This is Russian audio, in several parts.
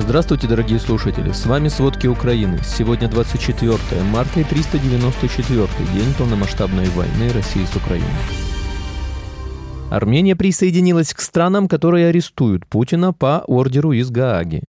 Здравствуйте, дорогие слушатели! С вами «Сводки Украины». Сегодня 24 марта и 394 день полномасштабной войны России с Украиной. Армения присоединилась к странам, которые арестуют Путина по ордеру из Гааги.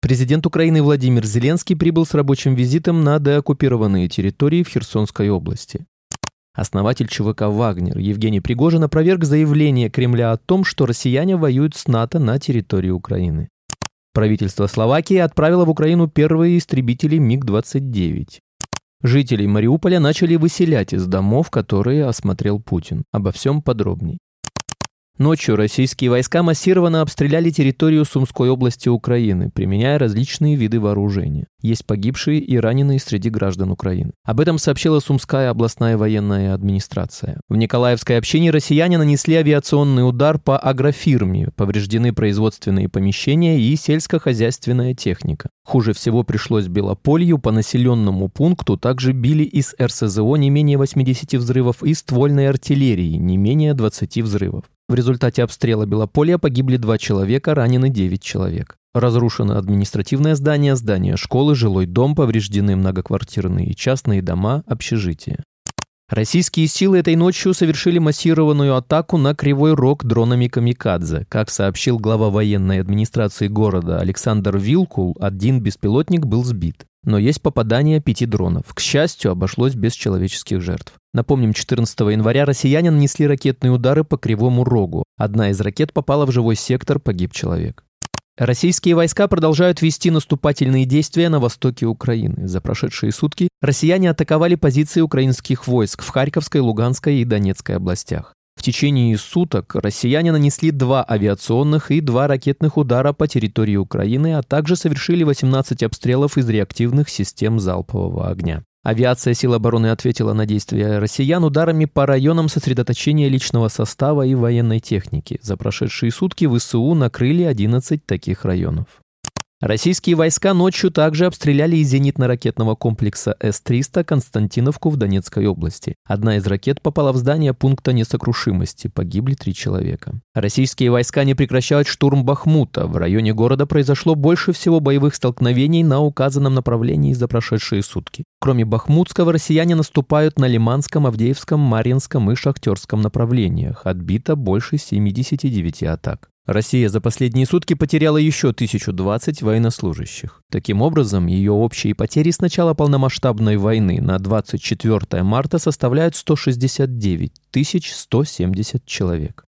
Президент Украины Владимир Зеленский прибыл с рабочим визитом на деоккупированные территории в Херсонской области. Основатель ЧВК «Вагнер» Евгений Пригожин опроверг заявление Кремля о том, что россияне воюют с НАТО на территории Украины. Правительство Словакии отправило в Украину первые истребители МиГ-29. Жителей Мариуполя начали выселять из домов, которые осмотрел Путин. Обо всем подробней. Ночью российские войска массированно обстреляли территорию Сумской области Украины, применяя различные виды вооружения. Есть погибшие и раненые среди граждан Украины. Об этом сообщила Сумская областная военная администрация. В Николаевской общине россияне нанесли авиационный удар по агрофирме, повреждены производственные помещения и сельскохозяйственная техника. Хуже всего пришлось Белополью, по населенному пункту также били из РСЗО не менее 80 взрывов и ствольной артиллерии не менее 20 взрывов. В результате обстрела Белополья погибли два человека, ранены 9 человек. Разрушено административное здание, здание школы, жилой дом, повреждены многоквартирные и частные дома, общежития. Российские силы этой ночью совершили массированную атаку на Кривой Рог дронами «Камикадзе». Как сообщил глава военной администрации города Александр Вилкул, один беспилотник был сбит. Но есть попадание пяти дронов. К счастью, обошлось без человеческих жертв. Напомним, 14 января россияне нанесли ракетные удары по Кривому Рогу. Одна из ракет попала в живой сектор, погиб человек. Российские войска продолжают вести наступательные действия на востоке Украины. За прошедшие сутки россияне атаковали позиции украинских войск в Харьковской, Луганской и Донецкой областях. В течение суток россияне нанесли два авиационных и два ракетных удара по территории Украины, а также совершили 18 обстрелов из реактивных систем залпового огня. Авиация сил обороны ответила на действия россиян ударами по районам сосредоточения личного состава и военной техники. За прошедшие сутки ВСУ накрыли 11 таких районов. Российские войска ночью также обстреляли из зенитно-ракетного комплекса С-300 Константиновку в Донецкой области. Одна из ракет попала в здание пункта несокрушимости, погибли три человека. Российские войска не прекращают штурм Бахмута. В районе города произошло больше всего боевых столкновений на указанном направлении за прошедшие сутки. Кроме Бахмутского, россияне наступают на Лиманском, Авдеевском, Марьинском и Шахтерском направлениях. Отбито больше 79 атак. Россия за последние сутки потеряла еще 1020 военнослужащих. Таким образом, ее общие потери с начала полномасштабной войны на 24 марта составляют 169 170 человек.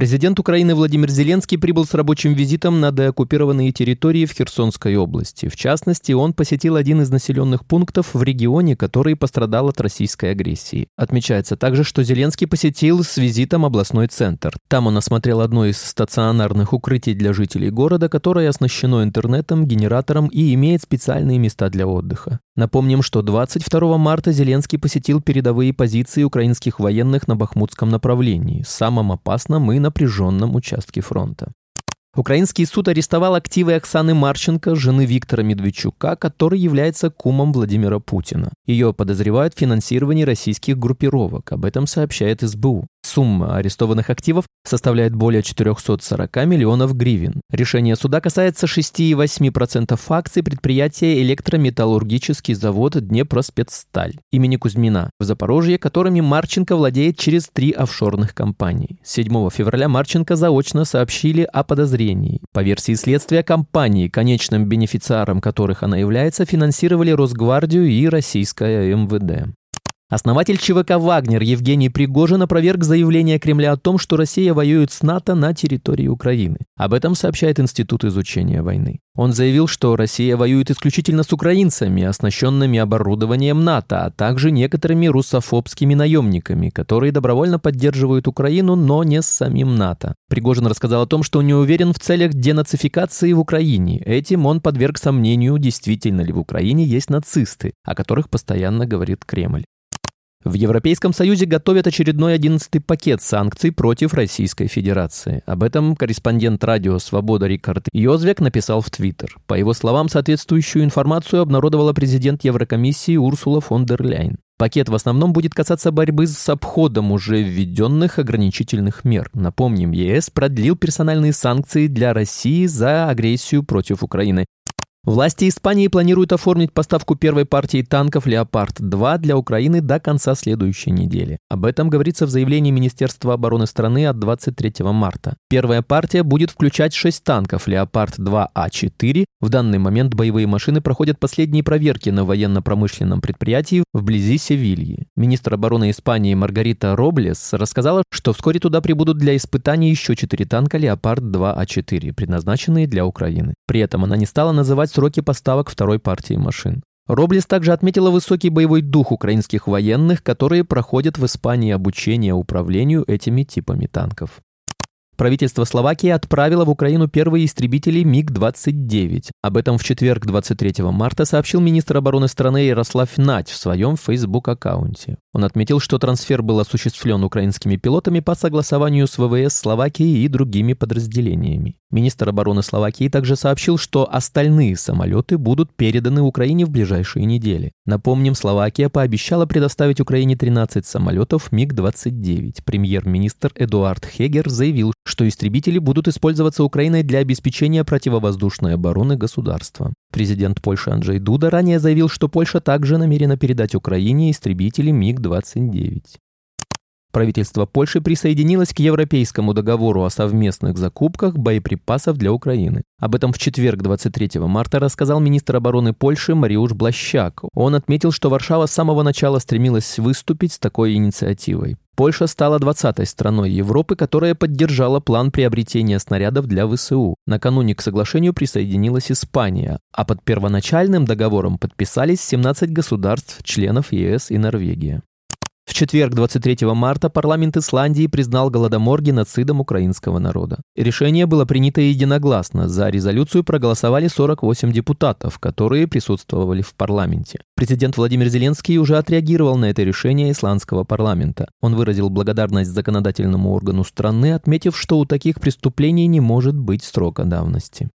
Президент Украины Владимир Зеленский прибыл с рабочим визитом на деоккупированные территории в Херсонской области. В частности, он посетил один из населенных пунктов в регионе, который пострадал от российской агрессии. Отмечается также, что Зеленский посетил с визитом областной центр. Там он осмотрел одно из стационарных укрытий для жителей города, которое оснащено интернетом, генератором и имеет специальные места для отдыха. Напомним, что 22 марта Зеленский посетил передовые позиции украинских военных на Бахмутском направлении, самом опасном и напряженном участке фронта. Украинский суд арестовал активы Оксаны Марченко, жены Виктора Медведчука, который является кумом Владимира Путина. Ее подозревают в финансировании российских группировок, об этом сообщает СБУ. Сумма арестованных активов составляет более 440 миллионов гривен. Решение суда касается 6,8% акций предприятия электрометаллургический завод Днепроспецсталь имени Кузьмина в Запорожье, которыми Марченко владеет через три офшорных компании. 7 февраля Марченко заочно сообщили о подозрении. По версии следствия, компании, конечным бенефициаром которых она является, финансировали Росгвардию и российское МВД. Основатель ЧВК «Вагнер» Евгений Пригожин опроверг заявление Кремля о том, что Россия воюет с НАТО на территории Украины. Об этом сообщает Институт изучения войны. Он заявил, что Россия воюет исключительно с украинцами, оснащенными оборудованием НАТО, а также некоторыми русофобскими наемниками, которые добровольно поддерживают Украину, но не с самим НАТО. Пригожин рассказал о том, что не уверен в целях денацификации в Украине. Этим он подверг сомнению, действительно ли в Украине есть нацисты, о которых постоянно говорит Кремль. В Европейском Союзе готовят очередной одиннадцатый пакет санкций против Российской Федерации. Об этом корреспондент радио «Свобода» Рикард Йозвек написал в Твиттер. По его словам, соответствующую информацию обнародовала президент Еврокомиссии Урсула фон дер Ляйн. Пакет в основном будет касаться борьбы с обходом уже введенных ограничительных мер. Напомним, ЕС продлил персональные санкции для России за агрессию против Украины. Власти Испании планируют оформить поставку первой партии танков «Леопард-2» для Украины до конца следующей недели. Об этом говорится в заявлении Министерства обороны страны от 23 марта. Первая партия будет включать 6 танков «Леопард-2А4». В данный момент боевые машины проходят последние проверки на военно-промышленном предприятии вблизи Севильи. Министр обороны Испании Маргарита Роблес рассказала, что вскоре туда прибудут для испытаний еще 4 танка «Леопард-2А4», предназначенные для Украины. При этом она не стала называть узнать сроки поставок второй партии машин. Роблес также отметила высокий боевой дух украинских военных, которые проходят в Испании обучение управлению этими типами танков. Правительство Словакии отправило в Украину первые истребители МиГ-29. Об этом в четверг, 23 марта, сообщил министр обороны страны Ярослав Нать в своем Facebook-аккаунте. Он отметил, что трансфер был осуществлен украинскими пилотами по согласованию с ВВС Словакии и другими подразделениями. Министр обороны Словакии также сообщил, что остальные самолеты будут переданы Украине в ближайшие недели. Напомним, Словакия пообещала предоставить Украине 13 самолетов МиГ-29. Премьер-министр Эдуард Хегер заявил, что истребители будут использоваться Украиной для обеспечения противовоздушной обороны государства. Президент Польши Анджей Дуда ранее заявил, что Польша также намерена передать Украине истребители МиГ-29. Правительство Польши присоединилось к Европейскому договору о совместных закупках боеприпасов для Украины. Об этом в четверг, 23 марта, рассказал министр обороны Польши Мариуш Блащак. Он отметил, что Варшава с самого начала стремилась выступить с такой инициативой. Польша стала 20-й страной Европы, которая поддержала план приобретения снарядов для ВСУ. Накануне к соглашению присоединилась Испания, а под первоначальным договором подписались 17 государств, членов ЕС и Норвегия. В четверг, 23 марта, парламент Исландии признал голодомор геноцидом украинского народа. Решение было принято единогласно. За резолюцию проголосовали 48 депутатов, которые присутствовали в парламенте. Президент Владимир Зеленский уже отреагировал на это решение исландского парламента. Он выразил благодарность законодательному органу страны, отметив, что у таких преступлений не может быть срока давности.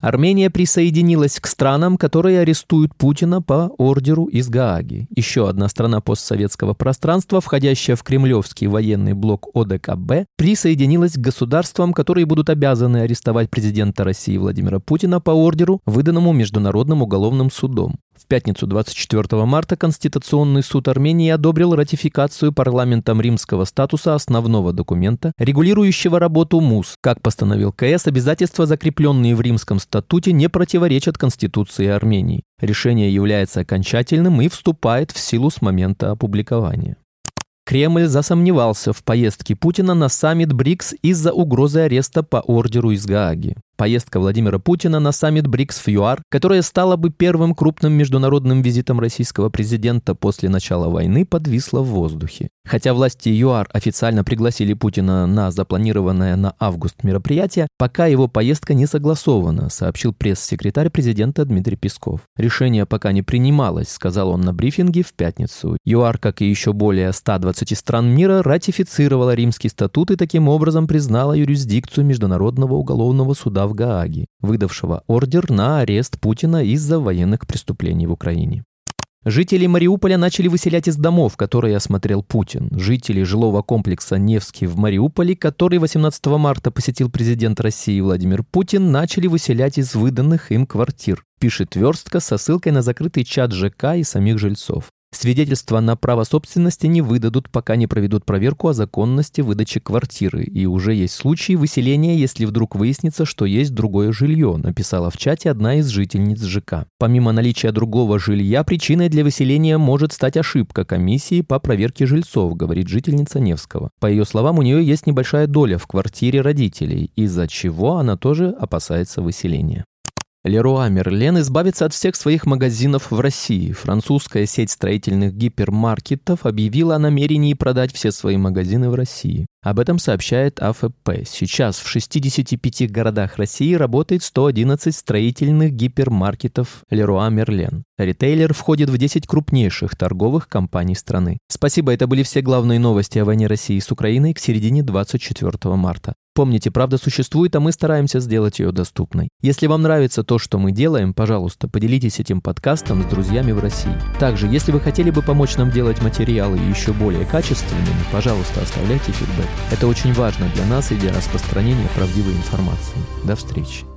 Армения присоединилась к странам, которые арестуют Путина по ордеру из Гааги. Еще одна страна постсоветского пространства, входящая в кремлевский военный блок ОДКБ, присоединилась к государствам, которые будут обязаны арестовать президента России Владимира Путина по ордеру, выданному Международным уголовным судом. В пятницу 24 марта Конституционный суд Армении одобрил ратификацию парламентом римского статуса основного документа, регулирующего работу МУС. Как постановил КС, обязательства, закрепленные в римском статуте, не противоречат Конституции Армении. Решение является окончательным и вступает в силу с момента опубликования. Кремль засомневался в поездке Путина на саммит БРИКС из-за угрозы ареста по ордеру из Гааги. Поездка Владимира Путина на саммит БРИКС в ЮАР, которая стала бы первым крупным международным визитом российского президента после начала войны, подвисла в воздухе. Хотя власти ЮАР официально пригласили Путина на запланированное на август мероприятие, пока его поездка не согласована, сообщил пресс-секретарь президента Дмитрий Песков. Решение пока не принималось, сказал он на брифинге в пятницу. ЮАР, как и еще более 120 стран мира, ратифицировала римский статут и таким образом признала юрисдикцию Международного уголовного в Гааге, выдавшего ордер на арест Путина из-за военных преступлений в Украине. Жители Мариуполя начали выселять из домов, которые осмотрел Путин. Жители жилого комплекса «Невский» в Мариуполе, который 18 марта посетил президент России Владимир Путин, начали выселять из выданных им квартир, пишет Верстка со ссылкой на закрытый чат ЖК и самих жильцов. Свидетельства на право собственности не выдадут, пока не проведут проверку о законности выдачи квартиры. И уже есть случаи выселения, если вдруг выяснится, что есть другое жилье, написала в чате одна из жительниц ЖК. Помимо наличия другого жилья, причиной для выселения может стать ошибка комиссии по проверке жильцов, говорит жительница Невского. По ее словам, у нее есть небольшая доля в квартире родителей, из-за чего она тоже опасается выселения. Леруа Мерлен избавится от всех своих магазинов в России. Французская сеть строительных гипермаркетов объявила о намерении продать все свои магазины в России. Об этом сообщает АФП. Сейчас в 65 городах России работает 111 строительных гипермаркетов Леруа Мерлен. Ритейлер входит в 10 крупнейших торговых компаний страны. Спасибо, это были все главные новости о войне России с Украиной к середине 24 марта. Помните, правда существует, а мы стараемся сделать ее доступной. Если вам нравится то, что мы делаем, пожалуйста, поделитесь этим подкастом с друзьями в России. Также, если вы хотели бы помочь нам делать материалы еще более качественными, пожалуйста, оставляйте фидбэк. Это очень важно для нас и для распространения правдивой информации. До встречи.